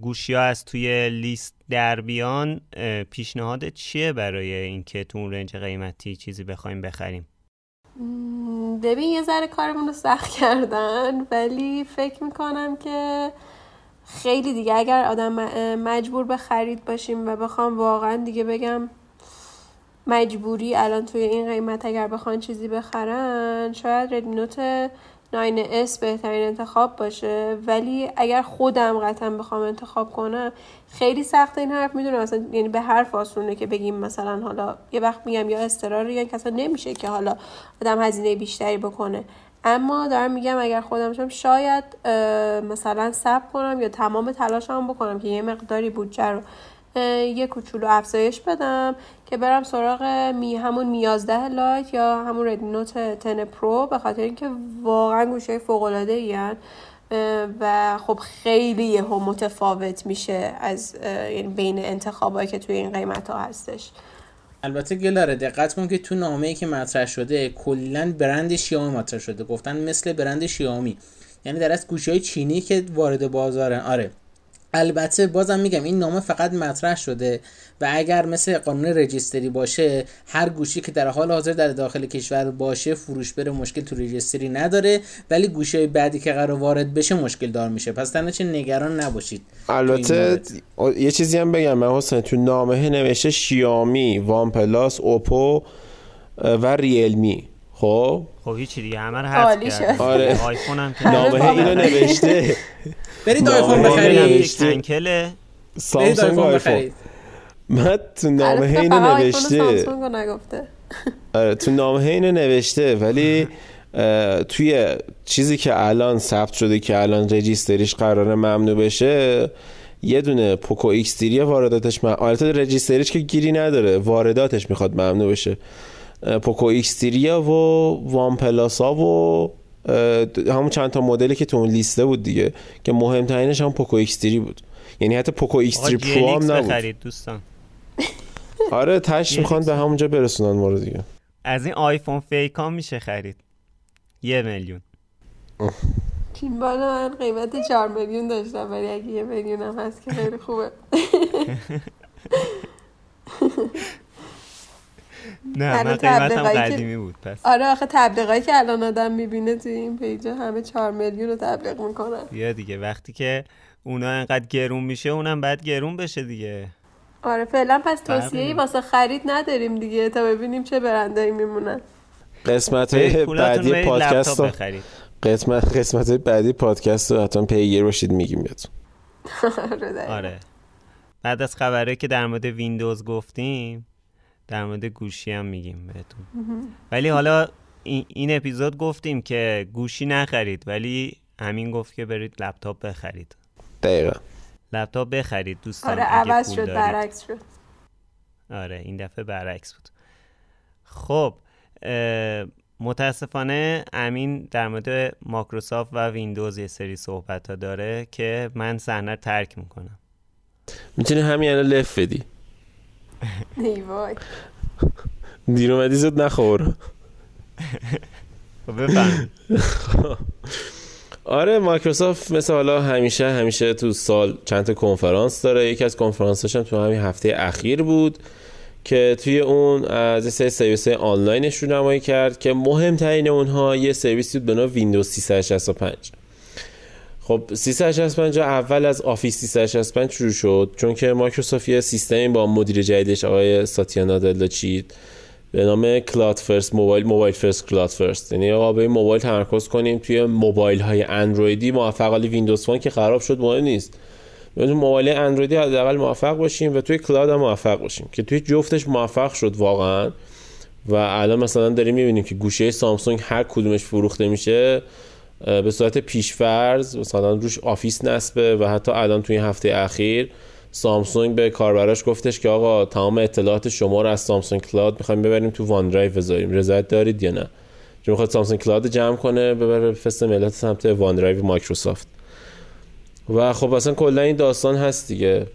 گوشی ها از توی لیست در بیان پیشنهاد چیه برای اینکه تو اون رنج قیمتی چیزی بخوایم بخریم؟ ببین یه ذره کارمون رو سخت کردن ولی فکر می‌کنم که خیلی دیگه اگر آدم مجبور به خرید باشیم و بخوام واقعا دیگه بگم مجبوری الان توی این قیمت اگر بخوان چیزی بخرن شاید ردینوت 9S بهترین انتخاب باشه. ولی اگر خودم قطعا بخوام انتخاب کنم خیلی سخته این حرف می‌دونم. اصلا یعنی به حرف آسونه که بگیم مثلا حالا یه وقت میگم یا اضطرار یا اصلا نمیشه که حالا آدم هزینه بیشتری بکنه. اما دارم میگم اگر خودم شم شاید مثلا صبر کنم یا تمام تلاشم بکنم که یه مقداری بودجه رو یه کوچولو افزایش بدم که برم سراغ می همون می 11 لایت یا همون ردمی نوت 10 پرو به خاطر اینکه واقعا گوشه فوق العاده و خب خیلی یهو متفاوت میشه از یعنی بین انتخابایی که توی این قیمت ها هستش. البته گلاره دقت کن که تو نامه ای که مطرح شده کلا برند شیائومی مطرح شده. گفتن مثل برند شیائومی. یعنی در از گوشی های چینی که وارد بازارن آره. البته بازم میگم این نامه فقط مطرح شده و اگر مثل قانون رجیستری باشه هر گوشی که در حال حاضر در داخل کشور باشه فروش بره مشکل تو رجیستری نداره ولی گوشی های بعدی که قرار وارد بشه مشکل دار میشه. پس چه نگران نباشید البته یه چیزی هم بگم من حسین تو نامه نوشته شیامی وان پلاس اوپو و ریلمی. خب؟ خب هیچ دیگه همه رو حذف آره. آیفون هم که نامه اینو نوشته. <laughs> برید آیفون بخرید. تنکله سامسونگ آیفون من تو نامه اینو نوشته. آره تو نامه اینو نوشته ولی توی چیزی که الان ثبت شده که الان رجیستریش قرار ممنوع بشه یه دونه پوکو ایکس three وارداتش من البته رجیستریش که گیری نداره وارداتش می‌خواد ممنوع بشه. پوکو ایکس three ا و وان پلاسا و همون چند تا مدلی که تو اون لیسته بود دیگه که مهمترینش هم پوکو ایکس بود. یعنی حتی پوکو ایکس three پرو هم نبود. دوستان. <laughs> آره تش می‌خوان به همونجا برسونن ما رو دیگه. از این آیفون فیک ها میشه خرید. یه میلیون. این بالا من قیمت چهار میلیون داشتم ولی اگه یه میلیون هم هست که خیلی خوبه. <laughs> <laughs> نه من قیمتم قدیمی بود پس. آره آخه تبلیغایی که الان آدم می‌بینه توی این پیجا همه چهار میلیون رو تبلیغ می‌کنن. یا دیگه وقتی که اونا انقدر گرون میشه اونم بعد گرون بشه دیگه. آره فعلا پس توصیه واسه خرید نداریم دیگه تا ببینیم چه برندایی میمونن. قسمت بعدی پادکست رو قسمت قسمت بعدی پادکست رو حتما پیگیر باشید میگیم بهتون. <laughs> آره, آره. بعد از خبره که در مورد ویندوز گفتیم در مورد گوشی هم میگیم بهتون. ولی حالا این اپیزود گفتیم که گوشی نخرید ولی همین گفت که برید لپتاپ بخرید. دقیقا. لپتاپ بخرید دوستان آره عوض شد برعکس شد. آره این دفعه برعکس بود. خب متاسفانه امین در مورد ماکروسافت و ویندوز یه سری صحبت ها داره که من صحنه ترک می‌کنم. می‌تونی همین الان لف بدی. <laughs> ای وای. دیر اومدی زود نخور. خب بفهم. <laughs> آره مایکروسافت مثل حالا همیشه همیشه تو سال چند تا کنفرانس داره. یکی از کنفرانسش هم تو همین هفته اخیر بود که توی اون از سه سرویس آنلاینش رو نمایی کرد که مهمترین اونها یه سرویسی بود به نام ویندوز 365 خب 365 اول از آفیس 365 شروع شد چون که مایکروسافت یه سیستمی با مدیر جدیدش آقای ساتیا نادلا چید به نام cloud first mobile mobile first cloud first یعنی آقا به موبایل تمرکز کنیم توی موبایل های اندرویدی موفق حالا ویندوز فون که خراب شد مهم نیست. تو موبایل اندرویدی حداقل موفق باشیم و توی cloud هم موفق باشیم که توی جفتش موفق شد واقعا. و الان مثلا داریم می‌بینیم که گوشی سامسونگ هر کدومش فروخته میشه. به صورت پیشفرض مثلا روش آفیس نصبه و حتی الان توی هفته اخیر سامسونگ به کاربراش گفتش که آقا تمام اطلاعات شما رو از سامسونگ کلاود می‌خوایم ببریم تو وان درایو بذاریم. رضایت دارید یا نه؟ چون می‌خواد سامسونگ کلاود جمع کنه ببره بفرسته ملت سمت وان درایو مایکروسافت. و خب اصلا کلا این داستان هست دیگه.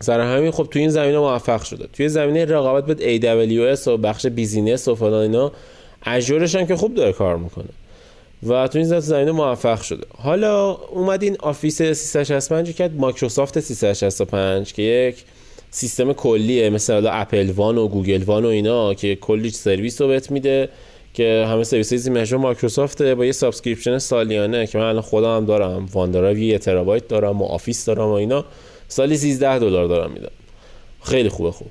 سر همین خب تو این زمینه موفق شده. توی زمینه رقابت با AWS و بخش business و فلان اینا Azure ش هم که خوب داره کار می‌کنه. و تو این زمینه موفق شده. حالا اومد این آفیس 365 کرد مایکروسافت 365 که یک سیستم کلیه مثل اپل وان و گوگل وان و اینا که کلی سرویس رو بهت میده که همه سرویس های مایکروسافت با یه subscription سالیانه که من الان خودم هم دارم. وان دارم یه ترابایت دارم و آفیس دارم و اینا. سالی 13 دلار دارم میدم. خیلی خوبه خوب.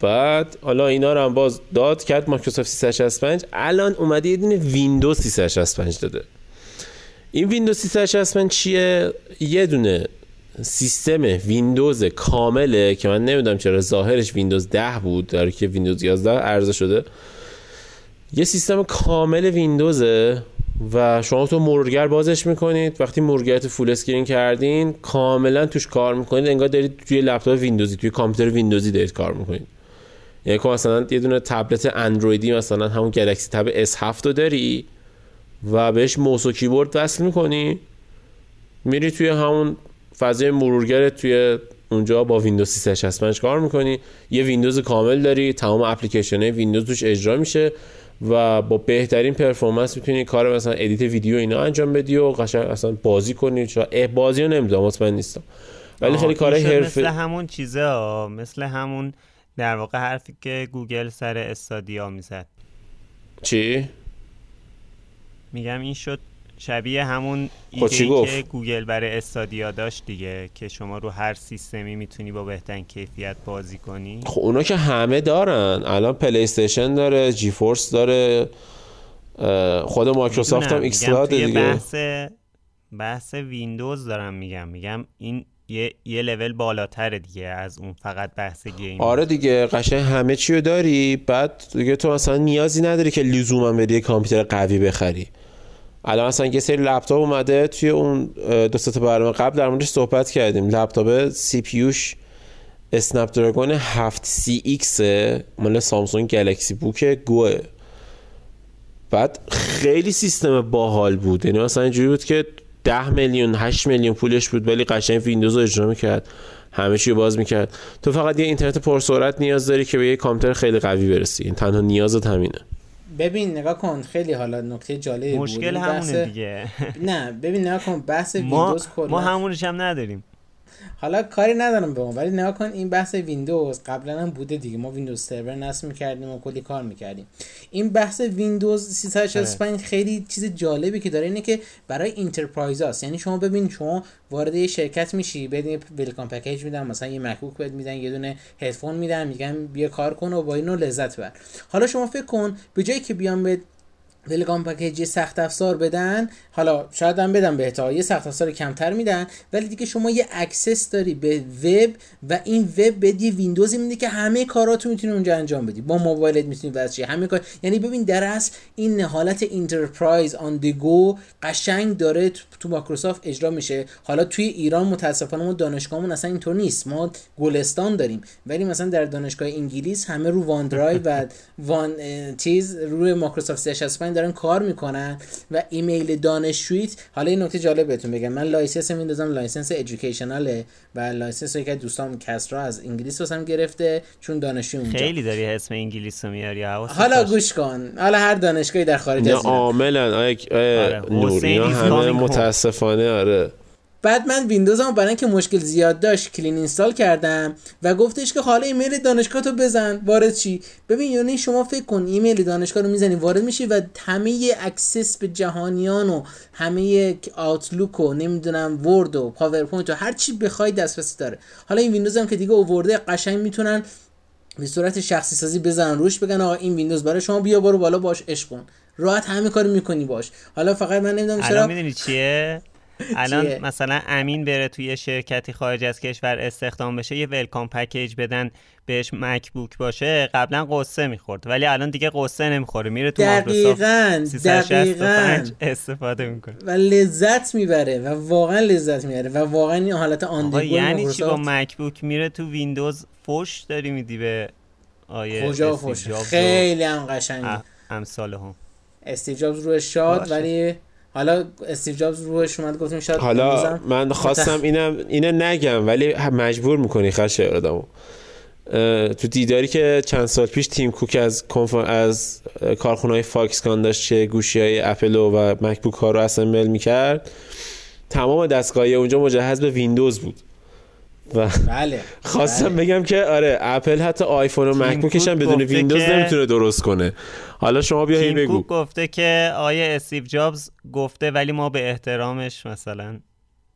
بعد حالا اینا رو هم باز داد کرد مایکروسافت 365 الان اومده یه دونه ویندوز 365 داده. این ویندوز 365 چیه؟ یه دونه سیستم ویندوز کامله که من نمی‌دونم چرا ظاهرش ویندوز 10 بود در که ویندوز 11 عرضه شده. یه سیستم کامل ویندوزه و شما تو مرورگر بازش می‌کنید. وقتی مرورگرت full screen کردین کاملا توش کار می‌کنید. انگار دارید توی لپتاپ ویندوزی توی کامپیوتر ویندوزی دارید کار می‌کنید. یعنی که مثلا یه دونه تبلت اندرویدی مثلا همون گلکسی تب S7 رو داری و بهش موس و کیبورد وصل می‌کنی میری توی همون فضای مرورگر توی اونجا با ویندوز 365 کار می‌کنی. یه ویندوز کامل داری تمام اپلیکیشن ویندوز توش اجرا میشه و با بهترین performance می‌تونی کار مثلا edit ویدیو اینا انجام بدی و قشنگ اصلا بازی کنی. چرا؟ بازی رو نمی‌دونم مطمئن نیستم. ولی خیلی کار حرفه‌ای مثل همون چیزه ها مثل همون در واقع حرفی که گوگل سر استادیا می‌زد. چی؟ میگم این شد شبیه همون خب ایده‌ای که گوگل برای استادیا داشت دیگه که شما رو هر سیستمی می‌تونی با بهترین کیفیت بازی کنی. خب اونا که همه دارن. الان پلی استیشن داره GeForce داره خود مایکروسافت هم ایکس دیگه. بحث بحث ویندوز دارم میگم. میگم این یه یه لول بالاتر دیگه از اون فقط بحث game آره دیگه قشنگ همه چی رو داری. بعد دیگه تو مثلا نیازی نداری که لزوما بری کامپیوتر قوی بخری. الان مثلا یه سری لپتاپ اومده توی اون دو تا برنامه قبل در موردش صحبت کردیم. لپتاپ CPU ش Snapdragon 7c ایکس مال سامسونگ گلکسی بوک گوه. بعد خیلی سیستم باحال بود. یعنی مثلا اینجوری بود که 10 میلیون 8 میلیون پولش بود ولی قشنگ ویندوز رو اجرا می‌کرد. همه چی باز می‌کرد. تو فقط یه اینترنت پرسرعت نیاز داری که به یه کامپیوتر خیلی قوی برسی. این تنها نیازت همینه. ببین نگاه کن. خیلی حالا نکته جالبی بود. مشکل همونه دیگه. نه ببین نگاه کن. بحث ویندوز کلا ما همونش هم نداریم. حالا کاری ندارم به اون ولی نگاه کن این بحث ویندوز قبلا هم بوده دیگه. ما ویندوز سرور نصب می‌کردیم و کلی کار می‌کردیم. این بحث ویندوز 365 آره. خیلی چیز جالبی که داره اینه که برای enterprise هاست. یعنی شما ببین شما وارد یه شرکت میشی بدین welcome package میدن مثلا یه مکبوک بهت میدن یه دونه هدفون میدن میگن بیا کار کن و با اینو لذت بر حالا شما فکر کن به جایی که بیان به تلگرام package سخت افزار بدن. حالا شاید هم بدن بهت یه سخت افزار کمتر میدن. ولی دیگه شما یه access داری به وب و این وب به یه ویندوزی میده که همه کاراتو می‌تونی اونجا انجام بدی. با موبایلت می‌تونی واسه همه کار یعنی ببین در اصل این حالت enterprise on the go قشنگ داره تو مایکروسافت اجرا میشه. حالا توی ایران متاسفانه ما دانشگاهمون اصلا اینطور نیست. ما گلستان داریم. ولی مثلا در دانشگاه انگلیس همه رو OneDrive و <laughs> one چیز روی مایکروسافت 365 دارن کار می‌کنن و ایمیل دانشجوییت حالا این نکته جالب بهتون بگم. من license میندازم license educational ئه و license که دوستام کسرا از انگلیس واسم گرفته چون دانشجو اونجا. خیلی داری اسم انگلیس رو میاری. حالا گوش کن. حالا هر دانشگاهی در خارج از عاملا آره. نوری همه متاسفانه آره. بعد من ویندوزم برای اینکه مشکل زیاد داشت clean install کردم و گفتش که حالا ایمیل دانشگاه تو بزن. وارد چی؟ ببین یعنی شما فکر کن ایمیل دانشگاه رو می‌زنی وارد میشی و همه access به جهانیان و همه Outlook و نمی‌دونم Word و PowerPoint و هر چی بخوای دسترسی داره. حالا این ویندوز هم که دیگه اوورده قشنگ می‌تونن به صورت شخصی سازی بزنن روش بگن آقا این ویندوز برای شما بیا برو بالا باش عشق کن. راحت همه کار می‌کنی باش. حالا فقط من نمی‌دونم چرا می‌دونی چیه؟ الان چیه؟ مثلا امین بره توی شرکتی خارج از کشور استخدام بشه یه ولکام پکیج بدن بهش مکبوک باشه قبلا قصه می‌خورد. ولی الان دیگه قصه نمی‌خوره میره تو دقیقا 365 دقیقا. استفاده می‌کنه. و لذت می‌بره و واقعا لذت می‌بره و واقعا این حالت آندگول یعنی چی؟ با مکبوک میره تو ویندوز فوش داری میدی به آیه کجا فوش خیلی هم قشنگه. امثال هم. استیو جابز روحش شاد. ولی حالا استیو جابز روحش اومد گفتیم شاید حالا من خواستم اینم اینه نگم ولی مجبور می‌کنی خشه آدمو تو دیداری که چند سال پیش تیم کوک از کنف... از کارخونه های فاکسکان داشت که گوشی های اپل و مکبوک ها رو assemble می‌کرد. تمام دستگاهای اونجا مجهز به ویندوز بود. و بله. خواستم بله. بگم که آره اپل حتی آیفون و مکبوکش هم بدون ویندوز که- نمی‌تونه درست کنه. حالا شما بیا بگو. گفته که آیه استیو جابز گفته ولی ما به احترامش مثلا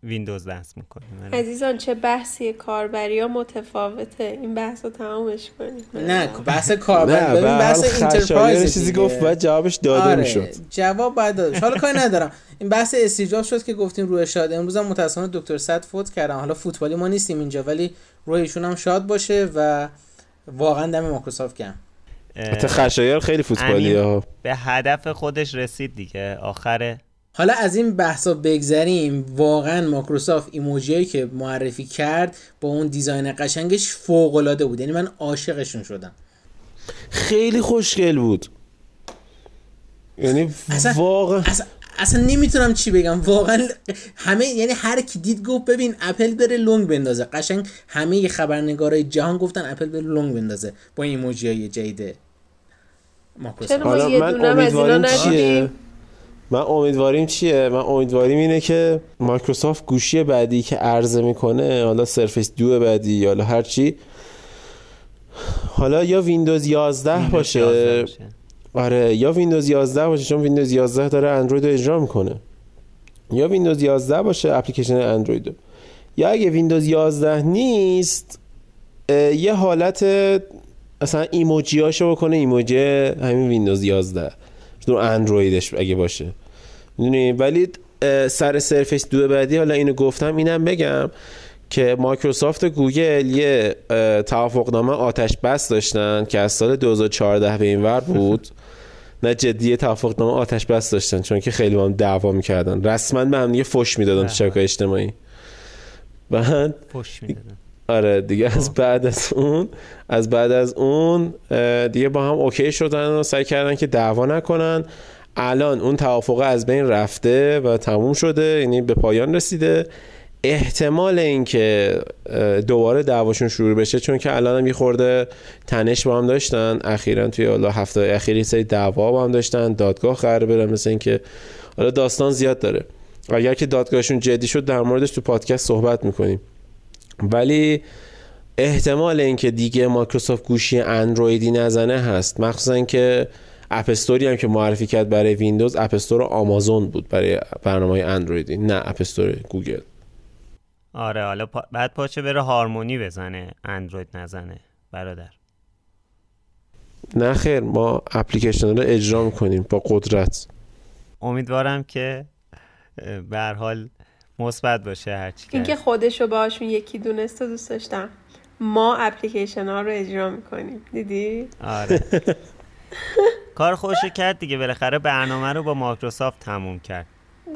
ویندوز درست می‌کنیم عزیزان چه بحثی؟ کاربری ها متفاوته. این بحث رو تمامش کنیم. نه بحث کاربر نه ببین به بحث enterprise چیزی گفت باید جوابش داده آره می‌شد. جواب باید دادش حالا کاری ندارم. این بحث استیو جابز شد که گفتیم روحش شاد. امروز هم متاسفانه دکتر صد فوت کردن. حالا فوتبالی ما نیستیم اینجا ولی روح ایشون هم شاد باشه و واقعا دم مایکروسافت گرم. حتی خشایار خیلی فوتبالی ها. به هدف خودش رسید دیگه. آخر حالا از این بحثا بگذریم واقعا مایکروسافت emoji هایی که معرفی کرد با اون design قشنگش فوق العاده بود. یعنی من عاشقشون شدم. خیلی خوشگل بود. یعنی اصلا- واقعا اصلا اصلا نمی‌تونم چی بگم. واقعا همه یعنی هر کی دید گفت ببین اپل بره لنگ بندازه. قشنگ همه خبرنگارای جهان گفتن اپل بره لنگ بندازه با این emoji های جدید مایکروسافت چرا ما حالا یه من امیدواریم چیه؟ من امیدواریم چیه؟ من امیدواریم اینه که مایکروسافت گوشی بعدی که عرضه می‌کنه حالا سرفیس Duo ی بعدی یا حالا هر چی. حالا یا ویندوز 11 ویندوز باشه. 11 باشه. آره یا ویندوز 11 باشه چون ویندوز 11 داره اندروید رو اجرا می‌کنه. یا ویندوز 11 باشه اپلیکیشن اندروید رو. یا اگه ویندوز 11 نیست یه حالت مثلا emoji هاشو بکنه emoji همین ویندوز 11 رو اندرویدش اگه باشه. می‌دونی؟ ولی سر سرفیس Duo ی بعدی حالا اینو گفتم اینم بگم که مایکروسافت و گوگل یه توافقنامه آتش بس داشتن که از سال 2014 به این ور بود. نه جدی توافقنامه آتش بس داشتن چون که خیلی با هم دعوا می‌کردن. رسما به هم دیگه فش می‌دادن تو شبکه اجتماعی. بعد پست می‌دادن. آره دیگه از بعد از اون از بعد از اون دیگه با هم okay شدن و سعی کردن که دعوا نکنن. الان اون توافق از بین رفته و تموم شده یعنی به پایان رسیده. احتمال اینکه دوباره دعواشون شروع بشه چون که الان هم یه خورده تنش با هم داشتن. اخیرا توی حالا هفته اخیر یه سری دعوا با هم داشتن. دادگاه قرار برن مثل اینکه حالا داستان زیاد داره. اگر که دادگاهشون جدی شد در موردش تو پادکست صحبت می‌کنیم. ولی احتمال اینکه دیگه مایکروسافت گوشی اندرویدی نزنه هست. مخصوصا که app store ی هم که معرفی کرد برای ویندوز app store آمازون بود برای برنامه اندرویدی نه app store گوگل آره حالا پا... بعد پاچه بره هارمونی بزنه اندروید نزنه. برادر. نه خیر ما اپلیکیشن رو اجرا می‌کنیم با قدرت. امیدوارم که به هر حال مثبت باشه هرچی که اینکه هست. خودشو باهاشون یکی دونست و دوست داشتم. ما اپلیکیشن ها رو اجرا می‌کنیم. دیدی؟ آره. <laughs> کار خوشو کرد دیگه. بالاخره برنامه رو با مایکروسافت تموم کرد.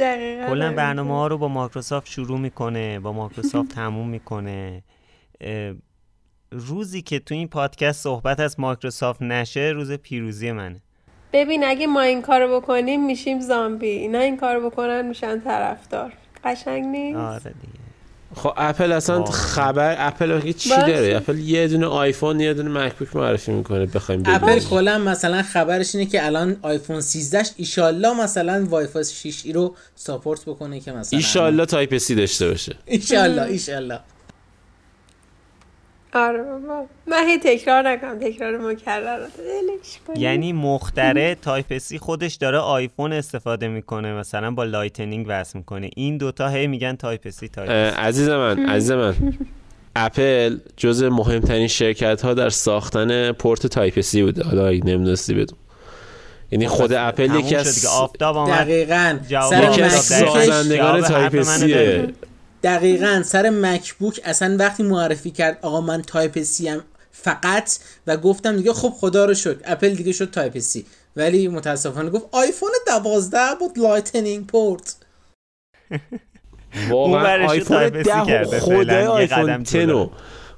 دقیقا کلا برنامه ها رو با مایکروسافت شروع می‌کنه. با مایکروسافت تموم می‌کنه. روزی که تو این پادکست صحبت از مایکروسافت نشه روز پیروزی منه. ببین اگه ما این کارو بکنیم میشیم زامبی. اینا این کارو بکنن میشن طرفدار. قشنگ نیست؟ آره دیگه. خب اپل اصلا آه. خبر اپل چی. داره؟ اپل یه دونه آیفون یه دونه مکبوک معرفی می‌کنه بخوایم اپل کلا مثلا خبرش اینه که الان آیفون 13 ایشالله مثلا وای فای 6 ای رو support بکنه که مثلا ایشالله Type-C داشته باشه. ایشالله ایشالله. آره بابا. من هی تکرار نکنم تکرار مکرر. رو ولش کنیم. یعنی مختره Type-C خودش داره آیفون استفاده می‌کنه مثلا با Lightning وصل می‌کنه. این دوتا هی میگن Type-C Type-C. عزیز من عزیز من اپل جز مهمترین شرکت ها در ساختن port Type-C بوده. حالا اگه نمی‌دونستی بدون. یعنی خود اپل یکی از دقیقا. سر یکی از سازندگان Type-C ه. دقیقا سر مکبوک اصلا وقتی معرفی کرد آقا من Type-C هم فقط و گفتم دیگه خب خدا رو شکر اپل دیگه شد Type-C ولی متاسفانه گفت آیفون دوازده بود Lightning port. واقعا آیفون ده خدای آیفون ten و.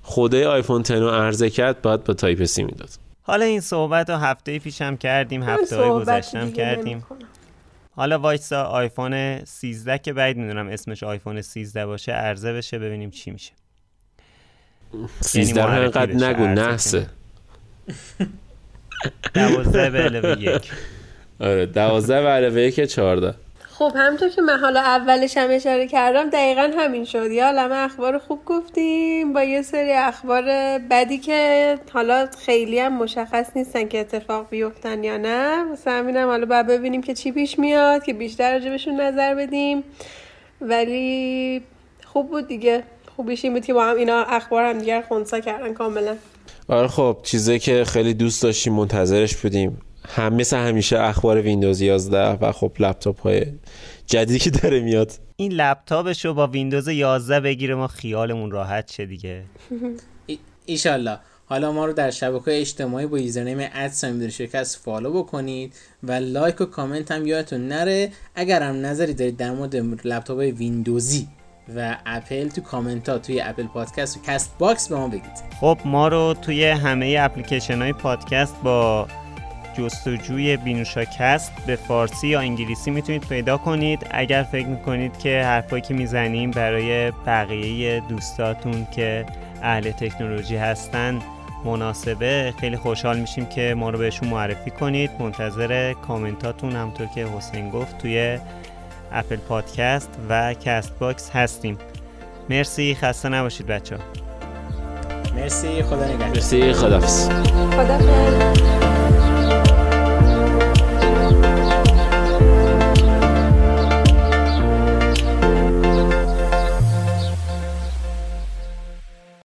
خدای آیفون ten و عرضه کرد باید با Type-C می‌داد. حالا این صحبت رو هفته پیشم کردیم هفته های گذشتم کردیم. حالا وایسا آیفون 13 که بعید می‌دونم اسمش آیفون 13 باشه عرضه بشه ببینیم چی میشه. 13 رو اینقدر نگو نحسه <laughs> دوازده به علاوه یک. آره دوازده به علاوه یک چهارده. خب همونطور که من حالا اولش هم اشاره کردم دقیقا همین شد. یا همه اخبار خوب گفتیم با یه سری اخبار بدی که حالا خیلی هم مشخص نیستن که اتفاق بیفتن یا نه. مثلا همینم حالا باید ببینیم که چی پیش میاد که بیشتر راجبشون نظر بدیم. ولی خوب بود دیگه. خوبیش این بود که با هم اینا اخبار هم دیگر خونسا کردن کاملا. آره خب چیزی که خیلی دوست داشتیم منتظرش بودیم. هم مثل همیشه اخبار ویندوز 11 و خب لپتاپ های جدیدی که داره میاد. این لپتاپش رو با ویندوز 11 بگیره ما خیالمون راحت شه دیگه. ایشالله. حالا ما رو در شبکه اجتماعی با username ادسایم شرکت follow بکنید و لایک و کامنت هم یادتون نره. اگر هم نظری دارید در مورد لپتاپ های ویندوزی و اپل تو کامنت ها توی اپل پادکست و کست باکس به ما بگید. خب ما رو توی همه اپلیکیشن های پادکست با جستجوی بینوشاکست به فارسی یا انگلیسی می‌تونید پیدا کنید. اگر فکر می‌کنید که حرفایی که می‌زنیم برای بقیه دوستاتون که اهل تکنولوژی هستن مناسبه خیلی خوشحال میشیم که ما رو بهشون معرفی کنید. منتظر کامنتاتون همونطور که حسین گفت توی اپل پادکست و کست باکس هستیم. مرسی خسته نباشید بچه مرسی خدا نگهدار. مرسی خدافظ خدافظ